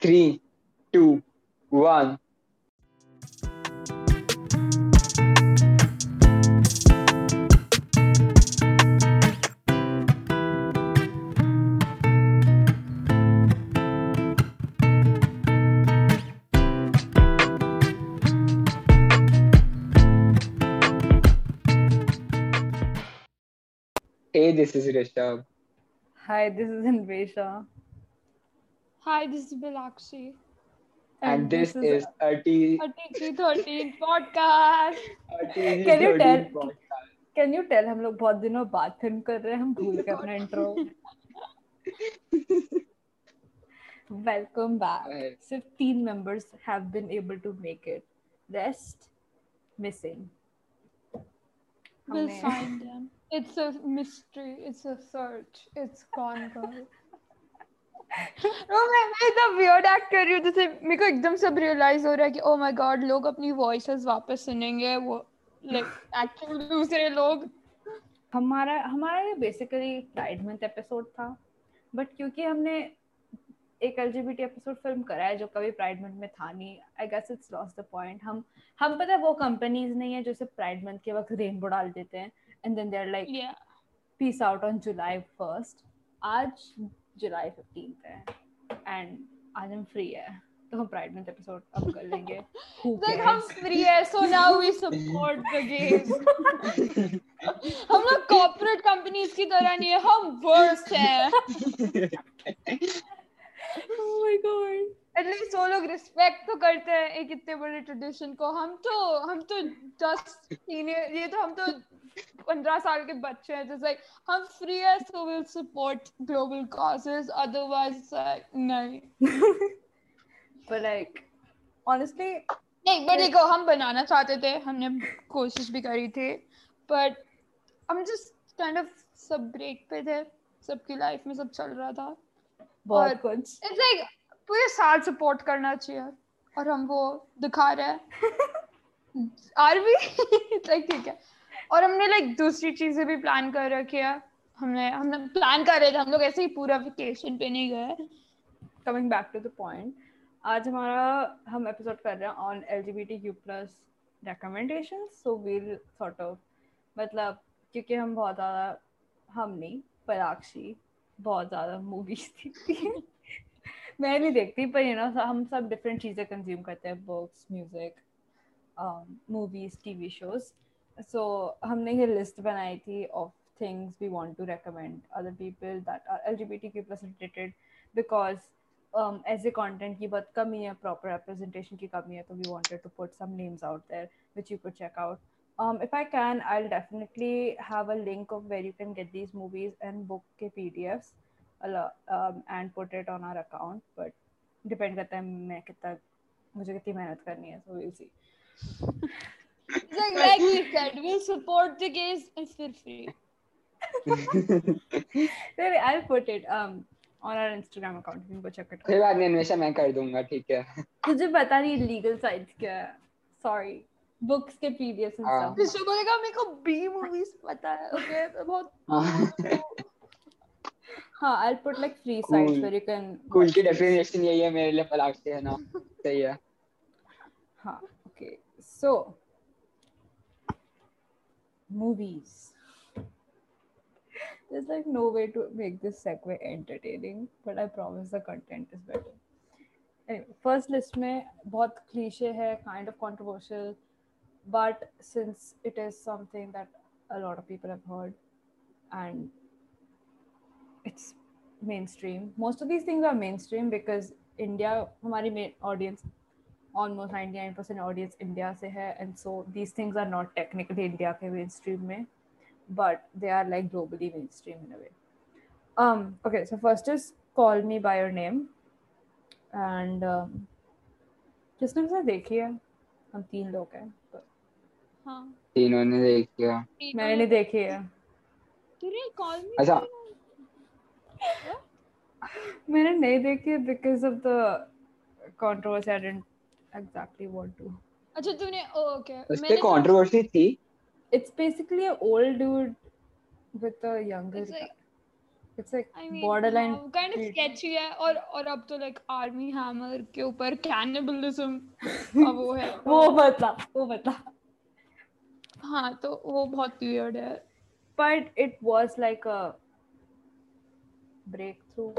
Three, two, one. Hey, this is Rishabh. Hi, this is Anvesha. Hi, this is Bilakshi. And, this, is, a T. A TG13 podcast. a TG Can you 13 tell- podcast. Can you tell हम लोग बहुत दिनों बाद film कर रहे हैं हम भूल गए अपना इंट्रो वेलकम बैक Right. सिर्फ तीन members have been able to make it rest missing We'll हमने- find them. It's a mystery. It's a search. It's gone girl. No, मैं मैं इतना weird act कर रही हूँ जैसे मेरे को एकदम सब realize हो रहा है कि oh my god लोग अपनी voices वापस सुनेंगे वो like actually दूसरे लोग। हमारा हमारा ये बेसिकली प्राइड मंथ एपिसोड था बट क्योंकि हमने एक एलजीबीटी एपिसोड फ़िल्म करा है जो कभी प्राइड मंथ में था नहीं I guess it's lost the point हम हम पता है वो कंपनीज़ नहीं है जो सिर्फ़ प्राइड मंथ के वक्त रेनबो डाल देते हैं and then they are like peace out on July first आज जुलाई फिफ्टींथ है. एंड आज हम फ्री है. तो हम प्राइड मंथ एपिसोड अब कर लेंगे. Who हम free है so now we support the gays हम लोग corporate companies की तरह नहीं है हम worst है. Oh my god. एटलीस्ट वो लोग रिस्पेक्ट तो करते हैं एक इतने बड़े ट्रेडिशन को. हम तो हम तो जस्ट सीनियर ये तो हम तो पंद्रह साल के बच्चे हैं जैसे like, हम फ्री है so will support global causes otherwise नहीं. But like honestly नहीं बट देखो हम बनाना चाहते थे हमने कोशिश भी करी थी बट हम जस्ट काइंड ऑफ़ सब ब्रेक पे थे सबकी लाइफ में सब चल रहा था। बहुत कुछ। इट्स लाइक पूरे साल सपोर्ट करना चाहिए और हम वो दिखा रहे हैं। आर भी लाइक ठीक है। और हमने लाइक दूसरी चीज़ें भी प्लान कर रखी है। हमने हमने प्लान कर रहे थे, हम लोग ऐसे ही पूरा वेकेशन पे नहीं गए। Coming back to the point आज हमारा, हम एपिसोड कर रहे हैं on L G B T Q plus recommendation so we'll sort of मतलब क्योंकि हम बहुत ज़्यादा, हम नहीं, पराक्षी, बहुत ज़्यादा मूवीज़ देखती है। मैं नहीं देखती, पर यू नो हम सब डिफरेंट चीज़ें कंज्यूम करते हैं books music movies T V shows so हमने ये लिस्ट बनाई थी of things we want to other people that are LGBTQ plus related because um, ऐसे content की बहुत कमी है proper representation की कमी है तो we wanted to put some names out there which you could check out um, if I can I'll definitely have a link of where you can get these movies and book के PDFs um, and put it on our account but depend करता है मैं कितना मुझे कितनी मेहनत करनी है so we'll see It's like like we said we'll support the gays if we're free. Really, I'll put it um on our Instagram account. You can go check it out. कोई बात नहीं हमेशा मैं कर दूँगा ठीक है। तुझे पता नहीं लीगल साइट्स क्या है। सॉरी बुक्स के पीडीएफ। एंड विश्व बोलेगा मेरे को बी मूवीज़ पता है ओके तो बहुत हाँ। I will put like free sites where you can cool की डेफिनेशन यही है मेरे लिए पलाक से है ना। सही है। हाँ okay so movies there's like no way to make this segue entertaining but i promise the content is better anyway first list में बहुत cliche है kind of controversial but since it is something that a lot of people have heard and it's mainstream most of these things are mainstream because india हमारी main audience almost 99% audience India से है and so these things are not technically India के mainstream में but they are like globally mainstream in a way okay so first is call me me your name and and um, किसने देखी है हम तीन लोग हैं तो हाँ। तीनों ने देखी है। अच्छा। मैंने नहीं देखी है। तूने कॉल मी अच्छा। मैंने नहीं देखी because of the controversy I didn't exactly want to अच्छा तूने ओके पे कंट्रोवर्सी थी it's basically an old dude with a younger It's like- It's like I mean, borderline. हाँ, kind of sketchy है और और अब तो like Army Hammer के ऊपर cannibalism का वो है वो बता वो बता हाँ तो वो बहुत weird है but it was like a breakthrough.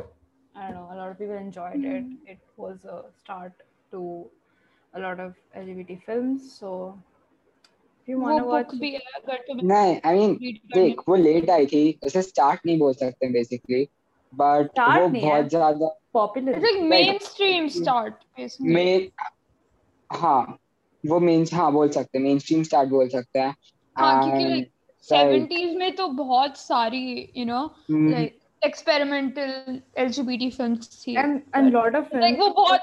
I don't know. A lot of people enjoyed mm. it. It was a start to a lot of LGBT films. So if you want to watch, भी है अगर तुम्हें नहीं I mean देख वो late आई थी उसे start नहीं बोल सकते बट Start वो बहुत ज़्यादा popular. It's like mainstream start basically. में हाँ वो मेन हाँ बोल सकते हैं मेन स्ट्रीम स्टार्ट बोल सकते हैं हाँ क्योंकि सेवेंटीज में तो बहुत सारी you know hmm, like experimental LGBT films थी and and lot of films like वो बहुत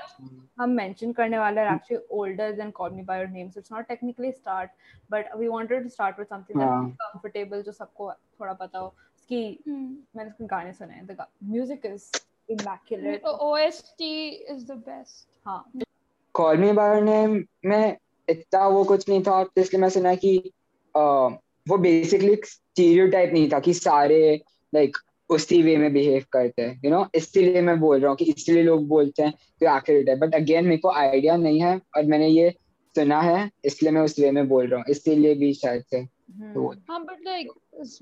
हम mention करने वाले are actually older than Call Me by Your Name. So it's not technically start, but we wanted to start with something that's हाँ. comfortable जो सबको थोड़ा पता हो. उसकी Hmm. मैंने उसके गाने सुने हैं. The music is immaculate. तो OST is the best. हाँ. कॉल मी बाय नेम में इतना वो कुछ नहीं था तो इसलिए मैं सुना कि अ, वो बेसिकली स्टीरियोटाइप नहीं था कि सारे लाइक उसी वे में बिहेव करते हैं यू नो इसलिए मैं बोल रहा हूँ कि इसलिए लोग बोलते हैं तो एक्यूरेट है बट अगेन मेरे को आइडिया नहीं है और मैंने ये सुना है इसलिए मैं उस वे में बोल रहा हूँ। इसीलिए भी शायद से तो हाँ but like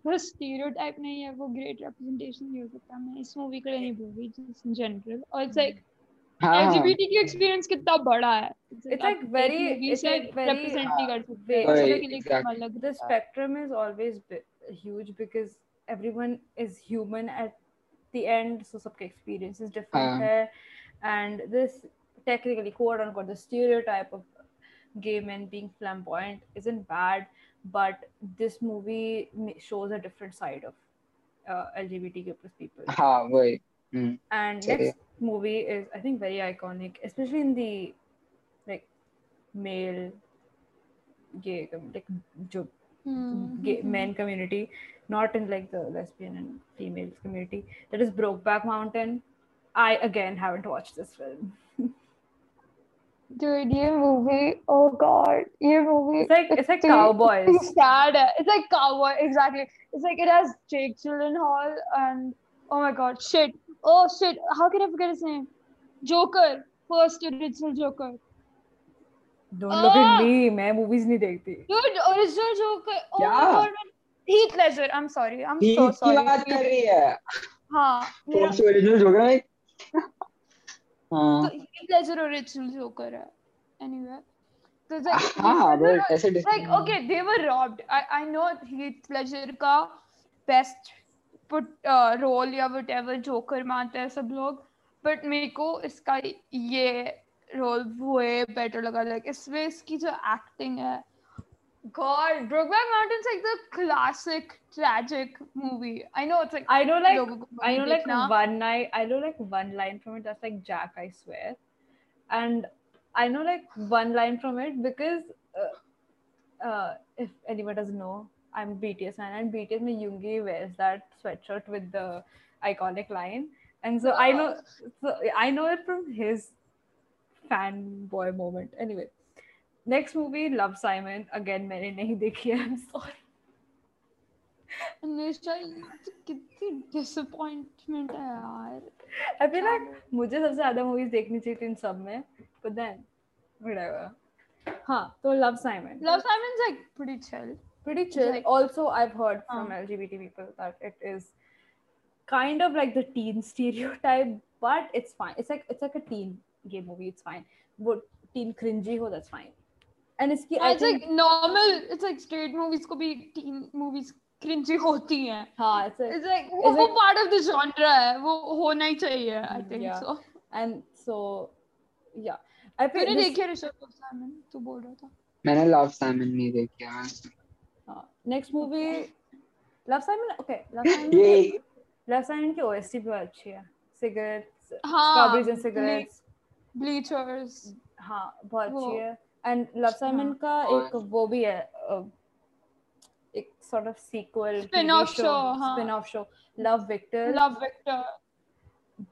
बस stereotype नहीं है वो great representation नहीं हो सकता। मैं इस मूवी के लिए नहीं बोल रही just in general और it's like हाँ हाँ। LGBTQ experience कितना बड़ा है। It's like आप एक very- movie it's से like very- represent नहीं कर सकते। वही, दूसरे के लिए exactly. कितना अलग the होता है। spectrum is always bi- huge because everyone is human at the end so सबके experience is different हाँ. है and this technically quote unquote the stereotype of gay men being flamboyant isn't bad but this movie ma- shows a different side of uh, LGBTQ plus people हाँ वही हम्म, and Okay. next movie is I think very iconic, especially in the like male gay com- like jo, mm-hmm. gay men community, not in like the lesbian and females community. That is Brokeback Mountain. I again haven't watched this film. Dude, ये movie, oh god, ये movie. It's like it's like it's cowboys. It's sad. It's like cowboy, exactly. It's like it has Jake Gyllenhaal and oh my god, shit. Oh shit, how can I forget his name? Joker, first original Joker. Don't look at me मैं movies नहीं देखती। Dude original Joker Ledger I am sorry I am so sorry की बात कर रही है। हाँ original Joker है हाँ। लेजर ओरिजिनल जोकर है। एनीवे तो like okay they were robbed I I know Ledger का बेस्ट रोल या वट एवर जोकर मानते हैं सब लोग बट मेरे को इसका ये रोल way better लगा like इसमें इसकी जो acting है God, Brokeback Mountain's like the classic tragic movie. I know it's like I know like लोगों को I know like देखना. one night I know like one line from it that's like Jack I swear and I know like one line from it because uh, uh, if anyone doesn't know I'm a BTS fan and BTS में Yoongi wears that sweatshirt with the iconic line and so I know so I know it from his fanboy moment anyway next movie Love Simon again मैंने नहीं देखी है I'm sorry निशा कितनी disappointment है यार I feel like मुझे सबसे ज़्यादा मूवीज़ देखनी चाहिए थी इन सब में but then whatever हाँ तो Love Simon Love Simon's like pretty chill. pretty chill like- also I've heard from हाँ. LGBT people that it is kind of like the teen stereotype but it's fine it's like it's like a teen ये movie it's fine वो teen cringy हो that's fine and इसकी I think normal it's like straight movies को भी teen movies cringy होती हैं. हाँ it's like वो पार्ट ऑफ़ द जॉनर है वो होना ही चाहिए I think so and so या आई फिर देखिए ऋषभ सैमन तू बोल रहा था। मैंने लव सैमन नहीं देखी हाँ next movie love Simon okay love Simon love Simon की ओएसटी भी अच्छी है। सिगरेट्स हाँ स्ट्रॉबेरीज एंड सिगरेट्स bleachers हाँ बहुत अच्छी है एंड लव साइमन हाँ। का एक वो भी है अ, एक sort of sequel Spin-off show, हाँ। spin off show Love Victor love Victor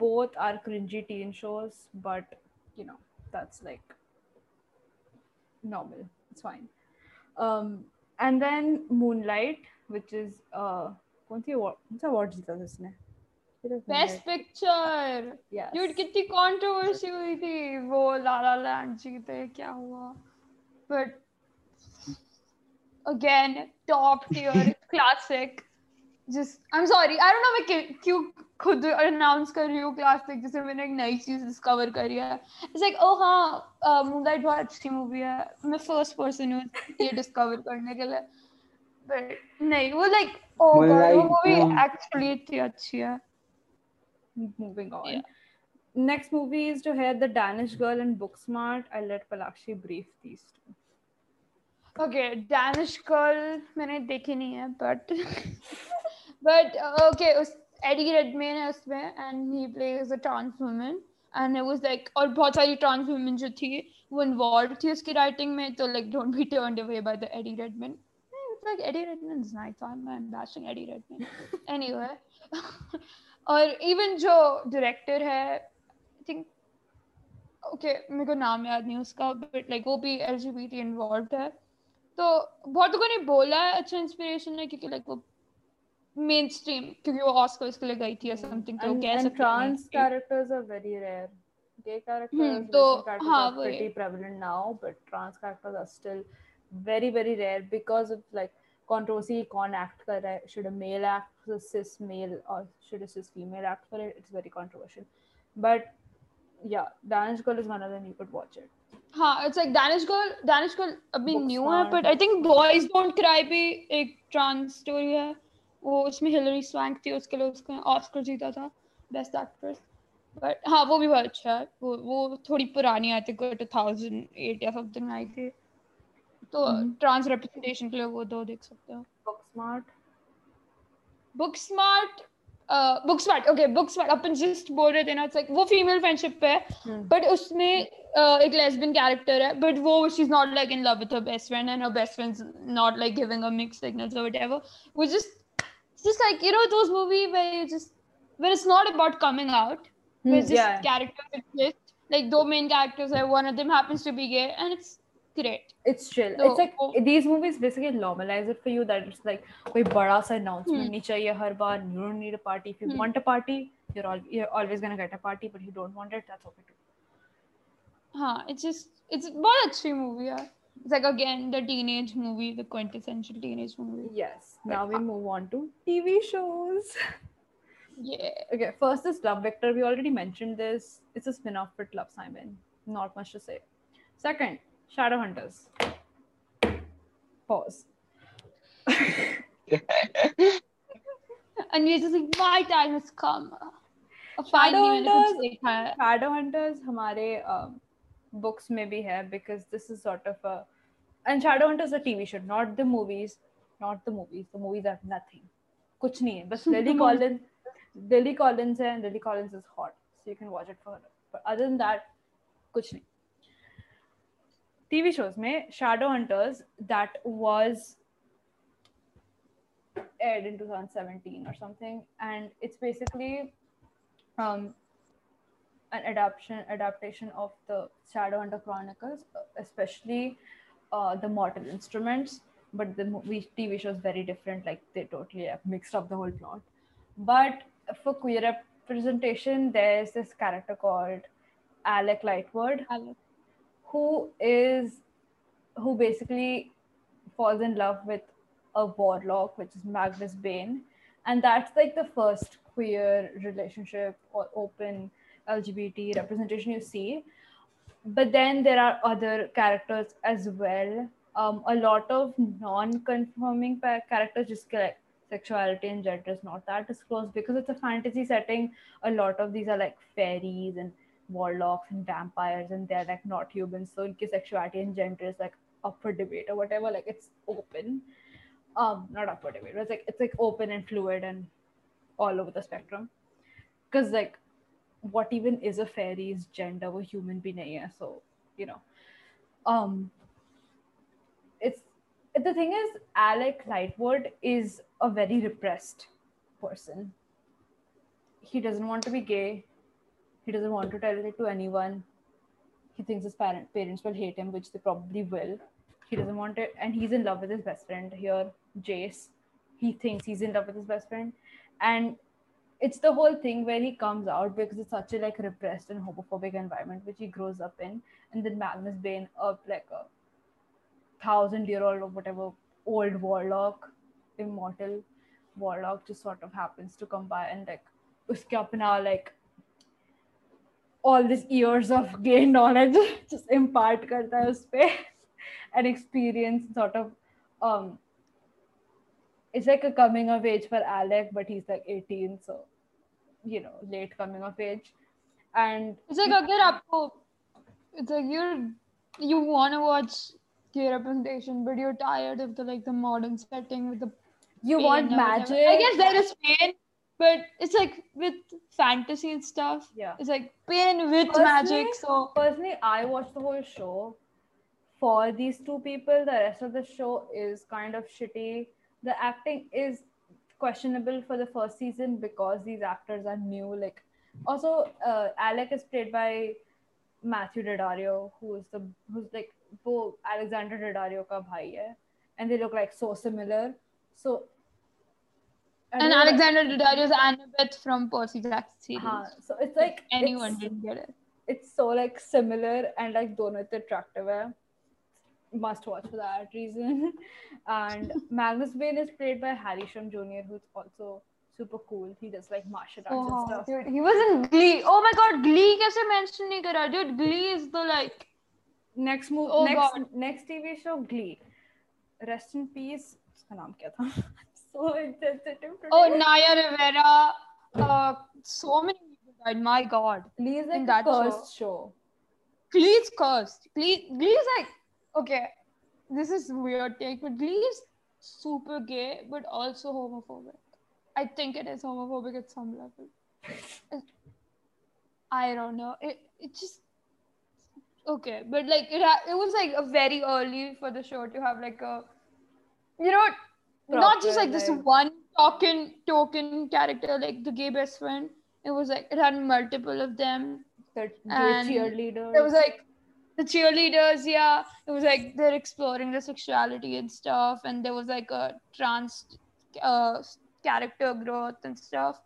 both are cringy teen shows but you know that's like normal it's fine um and then Moonlight which is uh कौन सी award कौन सा award जीता था इसने best picture. Dude, कितनी controversy हुई थी। वो लाला लैंड जीते क्या हुआ? But again top tier classic just I'm sorry I don't know मैं क्यों- खुद अनाउंस कर रही हूँ क्लासिक जैसे मैंने एक नई चीज़ डिस्कवर करी है। इट्स लाइक ओ हाँ मूनलाइट बहुत अच्छी मूवी है। मैं फ़र्स्ट पर्सन हूँ ये डिस्कवर करने के लिए। बट नहीं वो लाइक ओ वो मूवी um, एक्चुअली इतनी अच्छी है। moving on. Yeah. Next movies to hear The Danish Girl and Booksmart. I'll let Palakshi brief these two. Okay Danish girl मैंने देखी नहीं है बट बट ओके उस एडी रेडमेन है उसमें and he plays a trans woman and it was like और बहुत सारी ट्रांस वुमन जो थी वो इन्वॉल्व थी उसकी राइटिंग में तो like don't be turned away by the AD रेडमेन like Eddie Redmayne is nice. I'm, I'm bashing Eddie Redmayne. anyway, और इवन जो डायरेक्टर है आई थिंक ओके मेरे को नाम याद नहीं उसका बट लाइक वो भी L G B T involve है। तो बहुत लोगों ने बोला है अच्छा इंस्पिरेशन है क्योंकि लाइक वो मेन स्ट्रीम क्योंकि वो ऑस्कर इसके लिए गई थी या समथिंग तो कह सकते हैं। Characters are very rare gay characters तो हाँ वो prevalent now but trans characters are still very very rare because of like controversy. कौन act कर रहा है? Should a male act for a cis male or should a cis female act for it? It's very controversial. But yeah, Danish Girl is one of them. You could watch it. हाँ it's like Danish girl Danish girl अभी new है but I think boys don't cry भी एक trans story है वो उसमें Hillary swank थी उसके लिए उसने ऑस्कर जीता था बेस्ट एक्ट्रेस बट हाँ वो भी बहुत अच्छा है वो वो थोड़ी पुरानी I think two thousand eight या समथिंग आई थी तो हम्म। ट्रांस रिप्रेजेंटेशन के लिए वो दो देख सकते हो Booksmart. Book smart book smart okay book smart अपन जस्ट बोल रहे थे ना लाइक वो फीमेल फ्रेंडशिप पे है Hmm. बट उसमें uh, एक लेस्बियन कैरेक्टर है बट वो she is not like in love with her best friend and her best friends not like giving a mix signals और व्हाटएवर वो just just like you know those movie where you just where it's not about coming out Hmm, where just yeah. characters exist like two main characters are one of them happens to be gay and it's great It's chill. So, it's like oh- these movies basically normalize it for you that it's like कोई बड़ा सा announcement Hmm. नहीं चाहिए हर बार. You don't need a party. If you Hmm. want a party, you're all you're always gonna get a party. But you don't want it, that's okay too. हाँ it's just it's बहुत अच्छी movie है it's like again the teenage movie the quintessential teenage movie Yes. Now we move on to TV shows. yeah Okay, first is Love Victor. We already mentioned this. It's a spin-off with Love Simon. Not much to say. Second, Shadowhunters. Pause. and you're just like my time has come और finally मैंने कुछ Shadowhunters- देखा है Shadowhunters हमारे um, books में भी है because this is sort of a and Shadowhunters is a TV show, not the movies, not the movies. The movies are nothing. कुछ नहीं है बस Lily Collins Lily Collins है and Lily Collins is hot, so you can watch it for her. But other than that, कुछ नहीं. TV shows में Shadowhunters that was aired in 2017 or something, and it's basically um, an adaptation adaptation of the Shadowhunter Chronicles, especially uh, the Mortal Instruments. But the movie TV show is very different. Like they totally have mixed up the whole plot. But for queer representation, there's this character called Alec Lightwood, Alex. Who is who basically falls in love with a warlock, which is Magnus Bane, and that's like the first queer relationship or open LGBT representation you see. But then there are other characters as well. Um, a lot of non-conforming characters just get sexuality and gender is not that disclosed because it's a fantasy setting. A lot of these are like fairies and warlocks and vampires and they're like not humans so in case sexuality and gender is like up for debate or whatever like it's open. Um not up for debate it's like it's like open and fluid and all over the spectrum. Because like what even is a fairy's gender or human being eh, so you know. Um it's the thing is alec lightwood is a very repressed person. He doesn't want to be gay. He doesn't want to tell it to anyone. He thinks his parent, parents will hate him, which they probably will. He doesn't want it, and he's in love with his best friend here, Jace. He thinks he's in love with his best friend, and it's the whole thing where he comes out because it's such a like repressed and homophobic environment which he grows up in, and then Magnus Bane, a like a thousand year old or whatever old warlock, immortal warlock, just sort of happens to come by and like uske like all these years of gay knowledge just impart karta hai us pe and experience sort of um it's like a coming of age for Alec, but he's like 18, so you know, late coming of age. And It's like agar aapko, it's like you're you want to watch gay representation, but you're tired of the like the modern setting with the you want magic. I guess there is pain, but it's like with fantasy and stuff. Yeah. It's like pain with personally, magic. So personally, I watched the whole show for these two people. The rest of the show is kind of shitty. The acting is questionable for the first season because these actors are new. Like also, uh, Alec is played by Matthew Daddario, who is the who's like both alexandra डिडारियो का भाई है and they look like so and, and Alexandra Daddario's Annabeth from Percy Jackson series. Uh-huh. So it's like if anyone it's, didn't get it. It's so like similar and like done with the attractive hai. Must watch for that reason. and Magnus Bane is played by Harry Shum Jr., who's also super cool. He does like martial arts oh, and stuff. Dude, he was in Glee. Oh my god, Glee kaise mention nahi? Dude, Glee is the like next move. Oh next, next TV show Glee. Rest in peace so insensitive today. oh Naya Rivera. Uh, so many people died. My god, Glee is like in that cursed show. Glee's cursed. Glee, Glee is like okay. This is weird take, but Glee is super gay, but also homophobic. I think it is homophobic at some level. I don't know. It it just okay, but like it ha- it was like a very early for the show to have like a you know not just Proper, like this one token token character like the gay best friend. It was like it had multiple of them. The cheerleaders. There was like the cheerleaders, yeah. It was like they're exploring their sexuality and stuff, and there was like a trans uh, character growth and stuff.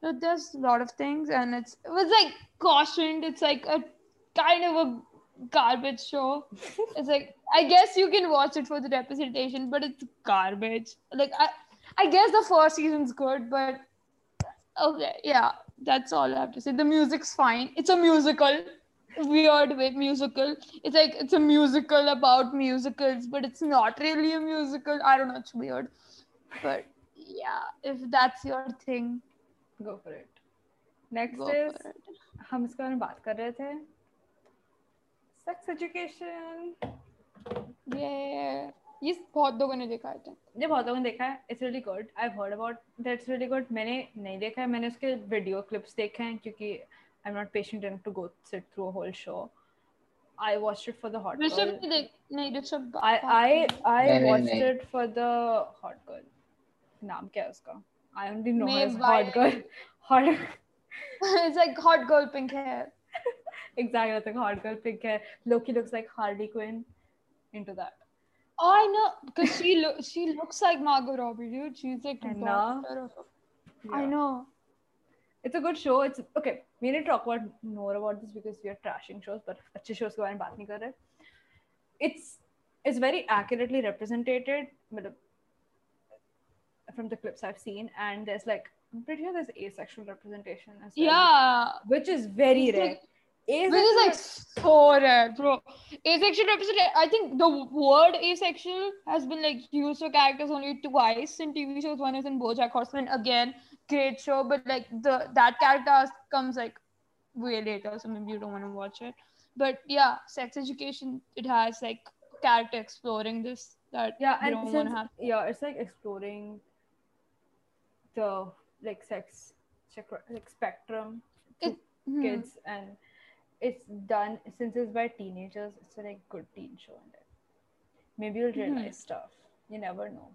So there's a lot of things, and it's it was like cautioned. It's like a kind of a garbage show. it's like I guess you can watch it for the representation, but it's garbage. Like I, I guess the first season's good, but okay, yeah, that's all I have to say. The music's fine. It's a musical, weird way musical. It's like it's a musical about musicals, but it's not really a musical. I don't know. It's weird, but yeah, if that's your thing, go for it next go is for it. हम इसके बारे में बात कर रहे थे sex education Yeah, ये बहुत लोगों ने देखा है ये बहुत लोगों ने देखा है it's really good I heard about that's really good मैंने नहीं देखा है मैंने उसके वीडियो क्लिप्स देखे हैं क्योंकि I am not patient enough to go sit through a whole show I watched it for the hot Rishabh ने देख नहीं ऋषभ I I I नहीं, watched नहीं। it for the hot girl. नाम क्या है उसका? I only know her as hot girl. Hot it's like hot girl pink hair. exactly. That's like hot girl pick. Hai. Lowkey looks like Harley Quinn. Into that. Oh, I know because she lo- she looks like Margot Robbie, dude. She's like the yeah. I know. It's a good show. It's okay. We need to talk about more about this because we are trashing shows, but अच्छे shows के बारे में बात नहीं कर रहे. It's it's very accurately represented from the clips I've seen, and there's like I'm pretty sure there's asexual representation as well. Yeah, which is very it's rare. Like, which is like Asexual- so rare, bro. Asexual represent. I think the word asexual has been like used for characters only twice in TV shows. One is in BoJack Horseman. Again, great show, but like the that character comes like way later, so maybe you don't want to watch it. But yeah, sex education. It has like character exploring this that yeah, you and don't want to have. yeah, it's like exploring the like sex like spectrum to Hmm. kids, and it's done since it's by teenagers. It's a like good teen show, and maybe you'll Mhm. realize stuff. You never know.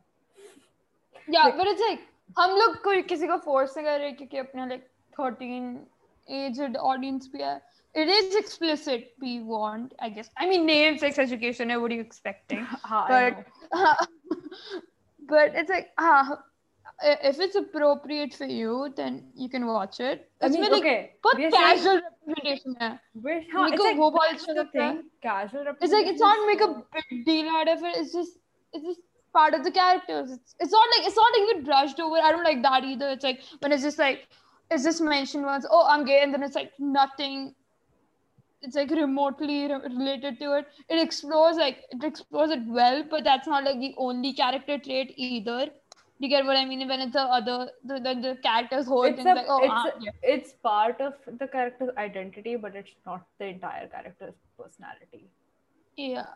Yeah, Like- but it's like हम लोग कोई किसी को force नहीं कर रहे क्योंकि अपना like 13 aged audience भी है. It is explicit. We want, I guess. I mean, name sex education. What are you expecting? Ha, I But know. but it's like ah, i- if it's appropriate for you, then you can watch it. I mean, like, okay. But casual saying, representation Yeah. We're, it's like, that's the thing. Casual. It's like it's not make a big deal out of it. It's just it's just part of the characters. It's, it's not like it's not even brushed over. I don't like that either. It's like when it's just like it's just mentioned once. Oh, I'm gay, and then it's like nothing. It's like remotely re- related to it. It explores like it explores it well, but that's not like the only character trait either you get what I mean? When it's the other the the, the character's whole it's, thing, a, like oh, it's, ah, yeah. it's part of the character's identity, but it's not the entire character's personality. yeah.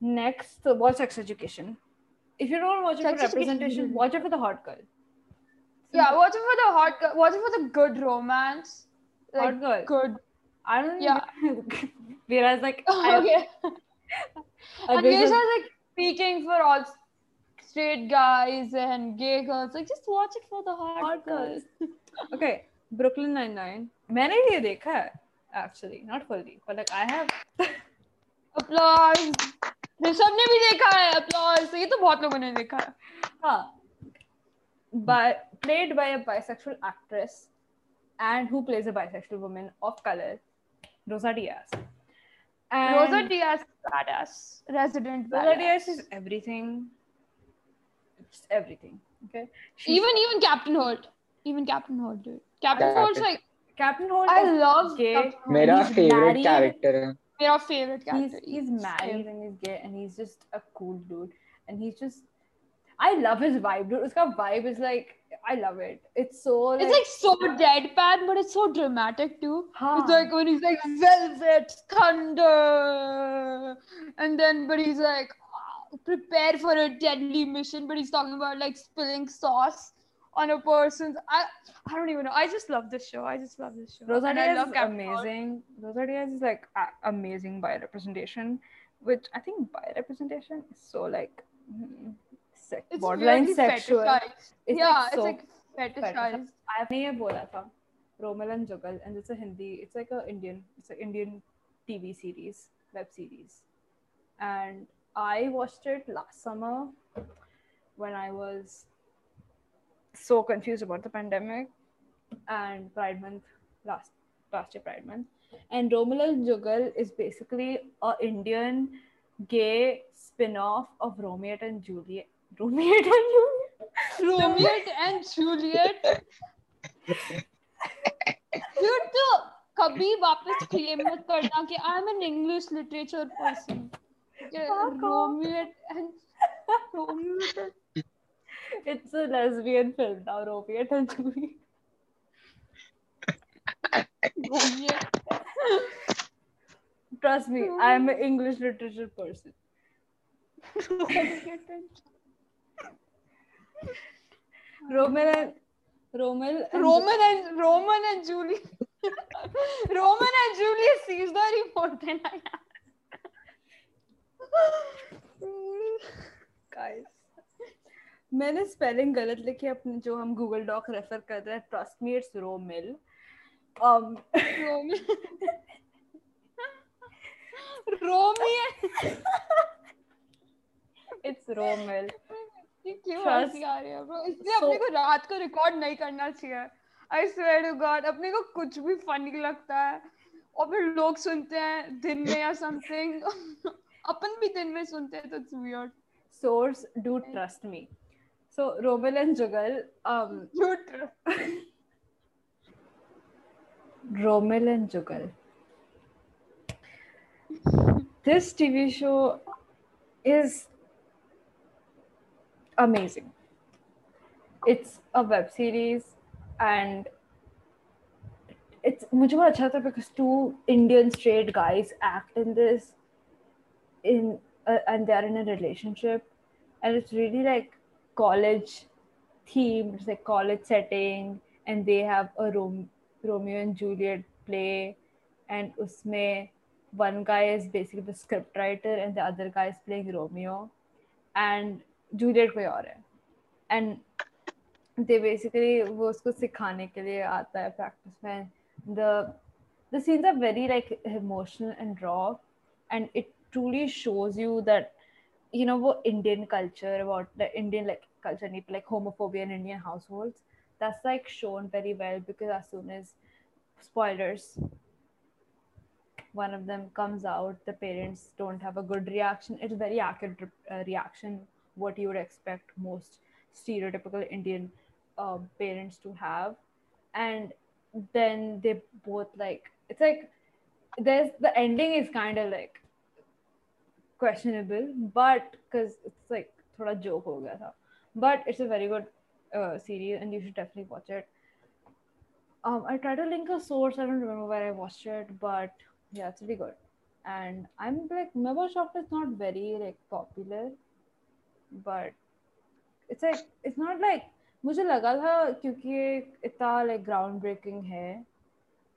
Next, uh, watch Sex Education. If you don't watch it Sex for representation, really watch it for the hot girl. Yeah, watch it for the hot, girl- watch it for the good romance. Like, Hot girl. Good. I don't Yeah. Whereas, like, I, okay. Visual- Geisha's like speaking for all straight guys and gay girls. Like, just watch it for the hot, Hot girls. okay, Brooklyn Nine Nine. मैंने ये देखा है actually, not fully, but like I have. Applause. ये सबने भी देखा है applause. ये तो बहुत लोगों ने देखा है. हाँ. By played by a bisexual actress, and who plays a bisexual woman of color, Rosa Diaz. And Rosa Diaz, badass, resident Rosa badass. Diaz is everything. Everything. Okay. She's even even Captain Holt. Even Captain Holt, dude. Captain, Captain. Holt's like Captain Holt. I love gay. Mera favorite character. Mera favorite character. He's, he's married and he's gay and he's just a cool dude and he's just. I love his vibe, dude. his vibe is like I love it. It's so like, it's like so deadpan, but it's so dramatic too. Huh. It's like when he's like velvet thunder, and then but he's like prepare for a deadly mission, but he's talking about like spilling sauce on a person's. I I don't even know. I just love this show. I just love this show. Rosaria is amazing. Rosaria is like a- amazing bi representation, which I think bi representation is so like mm, sex, it's borderline sexual. It's yeah, like so it's like fetishized. आपने ये बोला था Romil and Jugal, and it's a Hindi. It's like a Indian. It's an Indian TV series, web series, and. I watched it last summer when I was so confused about the pandemic and Pride Month last last year Pride Month and Romal and Jugal is basically a Indian gay spin-off of Romeo and Juliet Romeo and Juliet Romeo and Juliet. Dude, तो कभी वापस claim मत करना कि I am an English literature person Romeo and Romeo It's a lesbian film now, Romeo and Juliet. Trust me, I'm an English literature person. Romeo and Romel and Roman and Roman and Julie Roman and Julius Caesar ही बोलते हैं ना guys. मैंने spelling गलत लिखी अपने जो हम गूगल डॉक रेफर कर रहे हैं trust me it's Romil um Roman Romeo it's Romil क्यों हँसी आ रही है bro? इसलिए So- अपने को रात को रिकॉर्ड नहीं करना चाहिए। आई स्वेयर टू गॉड अपने को कुछ भी फनी लगता है और फिर लोग सुनते हैं दिन में या समथिंग अपन भी दिन में सुनते हैं तो it's weird source do trust me so Robal and Jugal um do Romil and Jugal this TV show is amazing it's a web series and it's मुझे बहुत अच्छा लगता because two Indian straight guys act in this in uh, and they're in a relationship and it's really like college themed it's like college setting and they have a Rom- Romeo and Juliet play and usme one guy is basically the script writer and the other guy is playing Romeo and Juliet कोई और है and they basically वो उसको सिखाने के लिए आता है practice में the the scenes are very like emotional and raw and it truly shows you that you know what indian culture about the indian like culture like homophobia in Indian households. That's like shown very well because as soon as spoilers, one of them comes out, the parents don't have a good reaction. It's very accurate uh, reaction, what you would expect most stereotypical Indian uh, parents to have. And then they both like, it's like, there's the ending is kind of like questionable, but because it's like thoda joke ho gaya tha. But it's a very good uh, series and you should definitely watch it. Um, I tried to link a source. I don't remember where I watched it, but yeah, it's really good. And I'm like, Meba Shop is not very like popular, but it's like it's not like मुझे लगा था क्योंकि इतना like groundbreaking है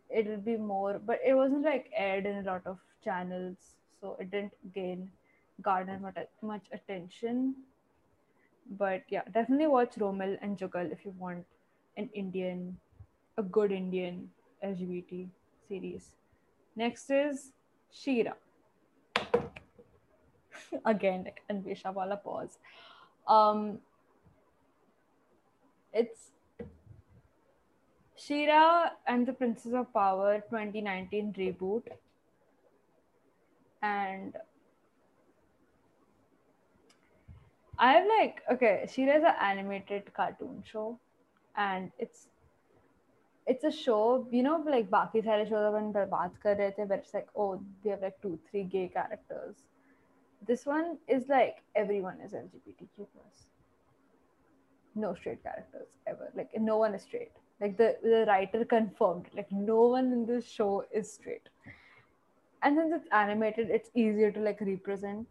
it will be more but it wasn't like aired in a lot of channels so it didn't gain garner much, much attention. But yeah definitely watch romel and jugal if you want an indian a good indian lgbt series. Next is She-Ra. Again like anvesha wala pause. Um it's She-Ra and the Princess of Power 2019 reboot And I have like, okay, Shira is an animated cartoon show. And it's it's a show, you know, like बाकी सारे shows अपन बात कर रहे थे, but it's like, oh, we have like two, three gay characters. This one is like everyone is LGBTQ plus. No straight characters ever. Like no one is straight like the, the writer confirmed like no one in this show is straight and since it's animated it's easier to like represent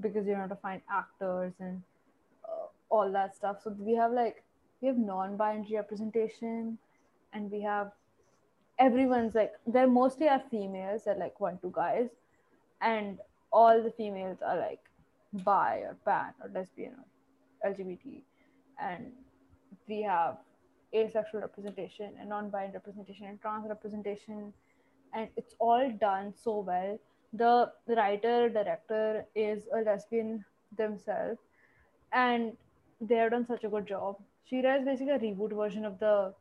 because you know to find actors and uh, all that stuff. So we have like we have non-binary representation and we have everyone's like they're mostly are females they're like one two guys. And all the females are like bi or pan or lesbian or lgbt and we have asexual representation and non-binary representation and trans representation and it's all done so well. The writer director is a lesbian themselves and they have done such a good job. She-Ra is basically a reboot version of the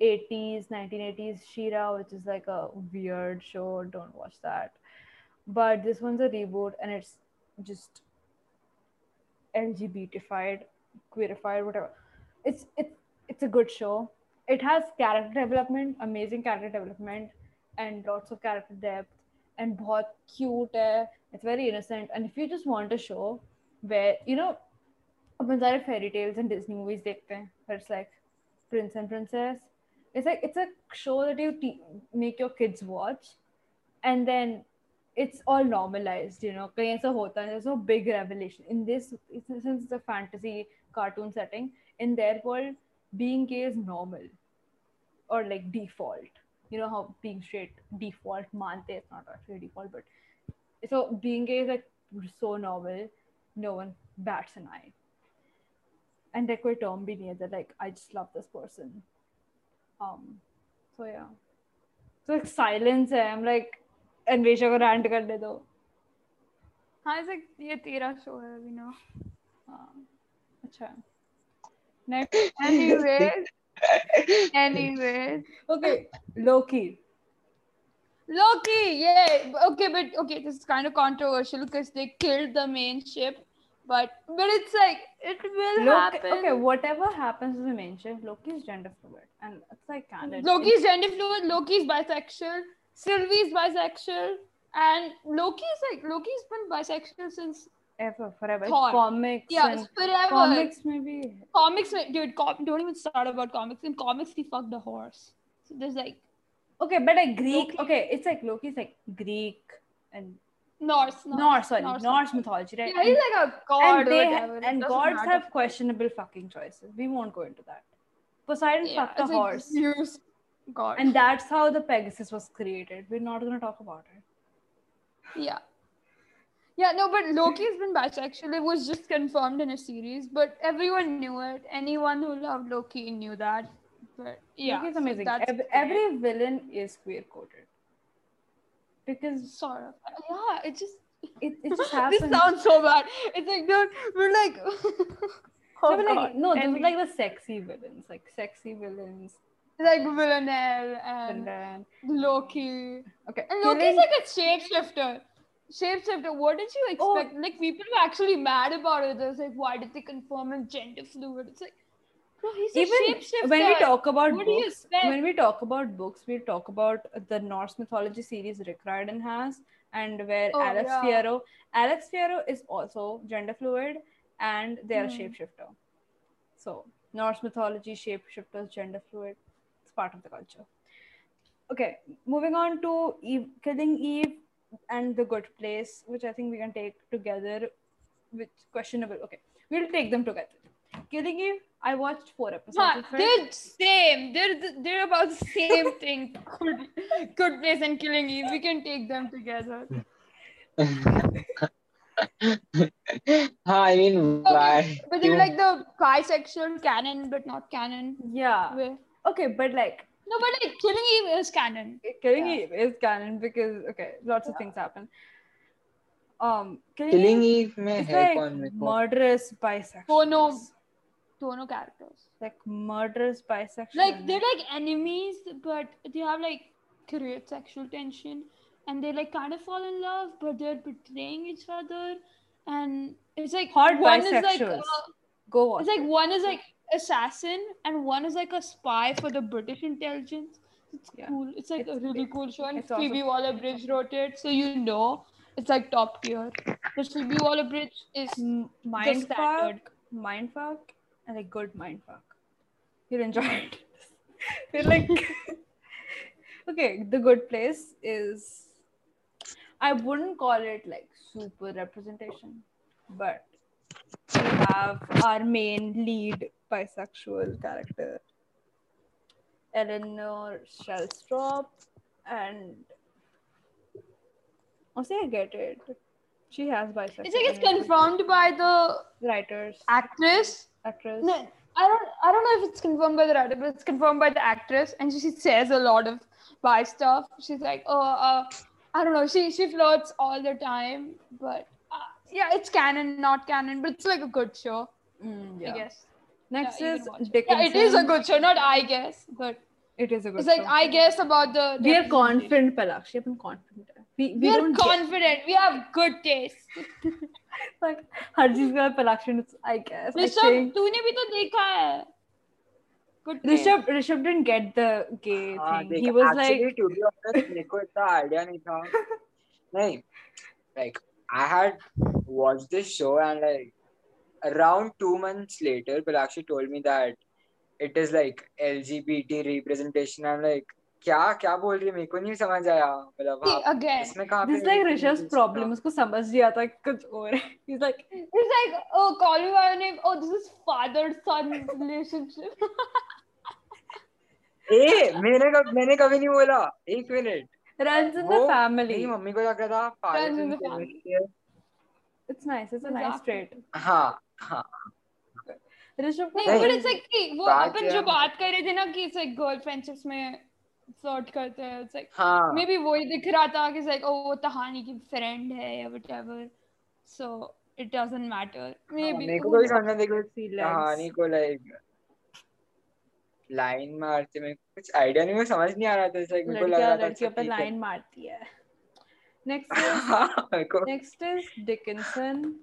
80s 1980s She-Ra which is like a weird show. Don't watch that. But this one's a reboot and it's just lgbtified queerified whatever. It's it's it's a good show. It has character development, amazing character development, and lots of character depth, and बहुत cute है. It's very innocent. And if you just want a show where you know अपन सारे fairy tales and Disney movies देखते हैं, where it's like prince and princess. It's like it's a show that you te- make your kids watch, and then it's all normalized. You know, कहीं ऐसा होता है. There's no big revelation in this. Since it's a fantasy cartoon setting, in their world being gay is normal or like default. You know how being straight default mante is not actually default, but so being gay is like so normal, no one bats an eye. And like कोई term भी नहीं है that like I just love this person. Um, so yeah. So like silence है. I'm like Anvesha को rant करने दो. हाँ ऐसे ये तेरा शो है अभी ना हाँ अच्छा Next. anyways anyways Okay, Loki. Loki, yeah. Okay, but okay, this is kind of controversial because they killed the main ship. But but it's like it will Loki, happen. okay, whatever happens to the main ship, Loki is gender fluid, and it's like canon. Loki's gender fluid, Loki's bisexual, Sylvie's bisexual, and Loki's like Loki's been bisexual since ever forever. Comics. yeah, and forever. comics maybe. comics, dude. Com- don't even start about comics. In comics, he fucked a horse. So there's like Okay, but like Greek. Loki. Okay, it's like Loki's like Greek and Norse, Norse. sorry, Norse. Norse, mythology, right? Yeah, he's like a god. and they whatever. And gods matter. have questionable fucking choices. We won't go into that. Poseidon yeah, fucked a horse, Zeus, god. and that's how the Pegasus was created. We're not gonna talk about it. Yeah. Yeah, no, but Loki's been bisexual. It was just confirmed in a series, but everyone knew it. Anyone who loved Loki knew that. But yeah, Loki's amazing. that's Ev- every villain is queer coded because sort of. Yeah, it just it, it just this sounds so bad. It's like, dude, we're like, Oh, no, like, no, those like the sexy villains, like sexy villains. like Villanelle and Loki. okay, And Loki's killing- like a shapeshifter. Shapeshifter. What did you Oh. expect? Like people were actually mad about it. Was like, why did they confirm him gender fluid? It's like, bro, he's a even shapeshifter. when we talk about what do you books, when we talk about books, we talk about the Norse mythology series Rick Riordan has, and where Oh, Alex yeah. Fierro, Alex Fierro is also gender fluid, and they are a Hmm. shapeshifter. So Norse mythology, shapeshifters, gender fluid, it's part of the culture. Okay, moving on to Eve, Killing Eve and The Good Place, which I think we can take together, which questionable. Okay, we'll take them together. Killing Eve, I watched four episodes. Huh, of it. they're same. They're they're about the same thing. Good, good place and killing Eve. We can take them together. I mean, why? But they're you- like the bisexual canon, but not canon. Yeah. Way. Okay, but like no, but like Killing Eve is canon. Killing yeah. Eve is canon because okay, lots of things happen. Um, Killing, Killing Eve, Eve is like murderous bisexual. Tono, Tono characters. Like murderous bisexual. Like they're like enemies, but they have like create sexual tension, and they like kind of fall in love, but they're betraying each other, and it's like Hard one bisexuals. is like. Uh, Go watch. It's like one is like assassin and one is like a spy for the British intelligence. It's Yeah. cool. It's like It's- a really cool show, and it's also- Phoebe Waller-Bridge wrote it, so you know it's like top tier. But Phoebe Waller-Bridge is M- the Mindfuck, mindfuck, and like good mindfuck. You'll enjoy it. You're like, okay, the good place is. I wouldn't call it like super representation, but we have our main lead bisexual character, Eleanor Shellstrop, and also I get it. She has bisexual. It's like it's confirmed by the writers, actress. actress. No, I don't. I don't know if it's confirmed by the writer, but it's confirmed by the actress, and she says a lot of bi stuff. She's like, oh, uh, I don't know. She she flirts all the time, but yeah, it's canon, not canon, but it's like a good show, Mm, I yeah. guess. Next Yeah, you is can watch it. Dickinson. Yeah, it is a good show, not I guess, but It is a good. it's like show. I guess about the. We are representation. confident, Palakshi. I'm confident. We, we, We are don't get- confident. We have good taste. like हर चीज का Palakshi. It's I guess. I Rishabh think तूने भी तो देखा है. Good taste. Rishabh Rishabh didn't get the gay हाँ, thing. देख, He was actually, like to be honest, मेरे को इतना idea नहीं था. नहीं, like I had watched this show and like around two months later, Palakshi told me that it is like LGBT representation. I'm like, क्या क्या बोल रही है मेरे को नहीं समझ आया मतलब अगेन इसमें कहाँ दिस लाइक ऋषभ प्रॉब्लम उसको समझ दिया था कुछ और is like is like oh call you by name oh this is father son relationship a मैंने कब मैंने कभी नहीं बोला. एक minute runs in the family mummy को लग रहा था father in the family it's nice. It's a nice trait हाँ हाँ। ऋषभ नहीं। बट इट्स लाइक वो अपन जो बात कर रहे थे ना कि इट्स लाइक गर्ल फ्रेंडशिप्स में फ्लर्ट करते हैं इट्स लाइक मे बी वही दिख रहा था कि लाइक ओ oh, वो तहानी की फ्रेंड है या whatever so it doesn't matter मे मेरे को कोई समझ देखो तहानी को लाइक लाइन मारते में कुछ आइडिया नहीं मैं समझ नहीं आ रहा था लाइक मेरे को लग रहा था अच्छा लड़कियों पे लाइन मारती है। Next is, next is Dickinson.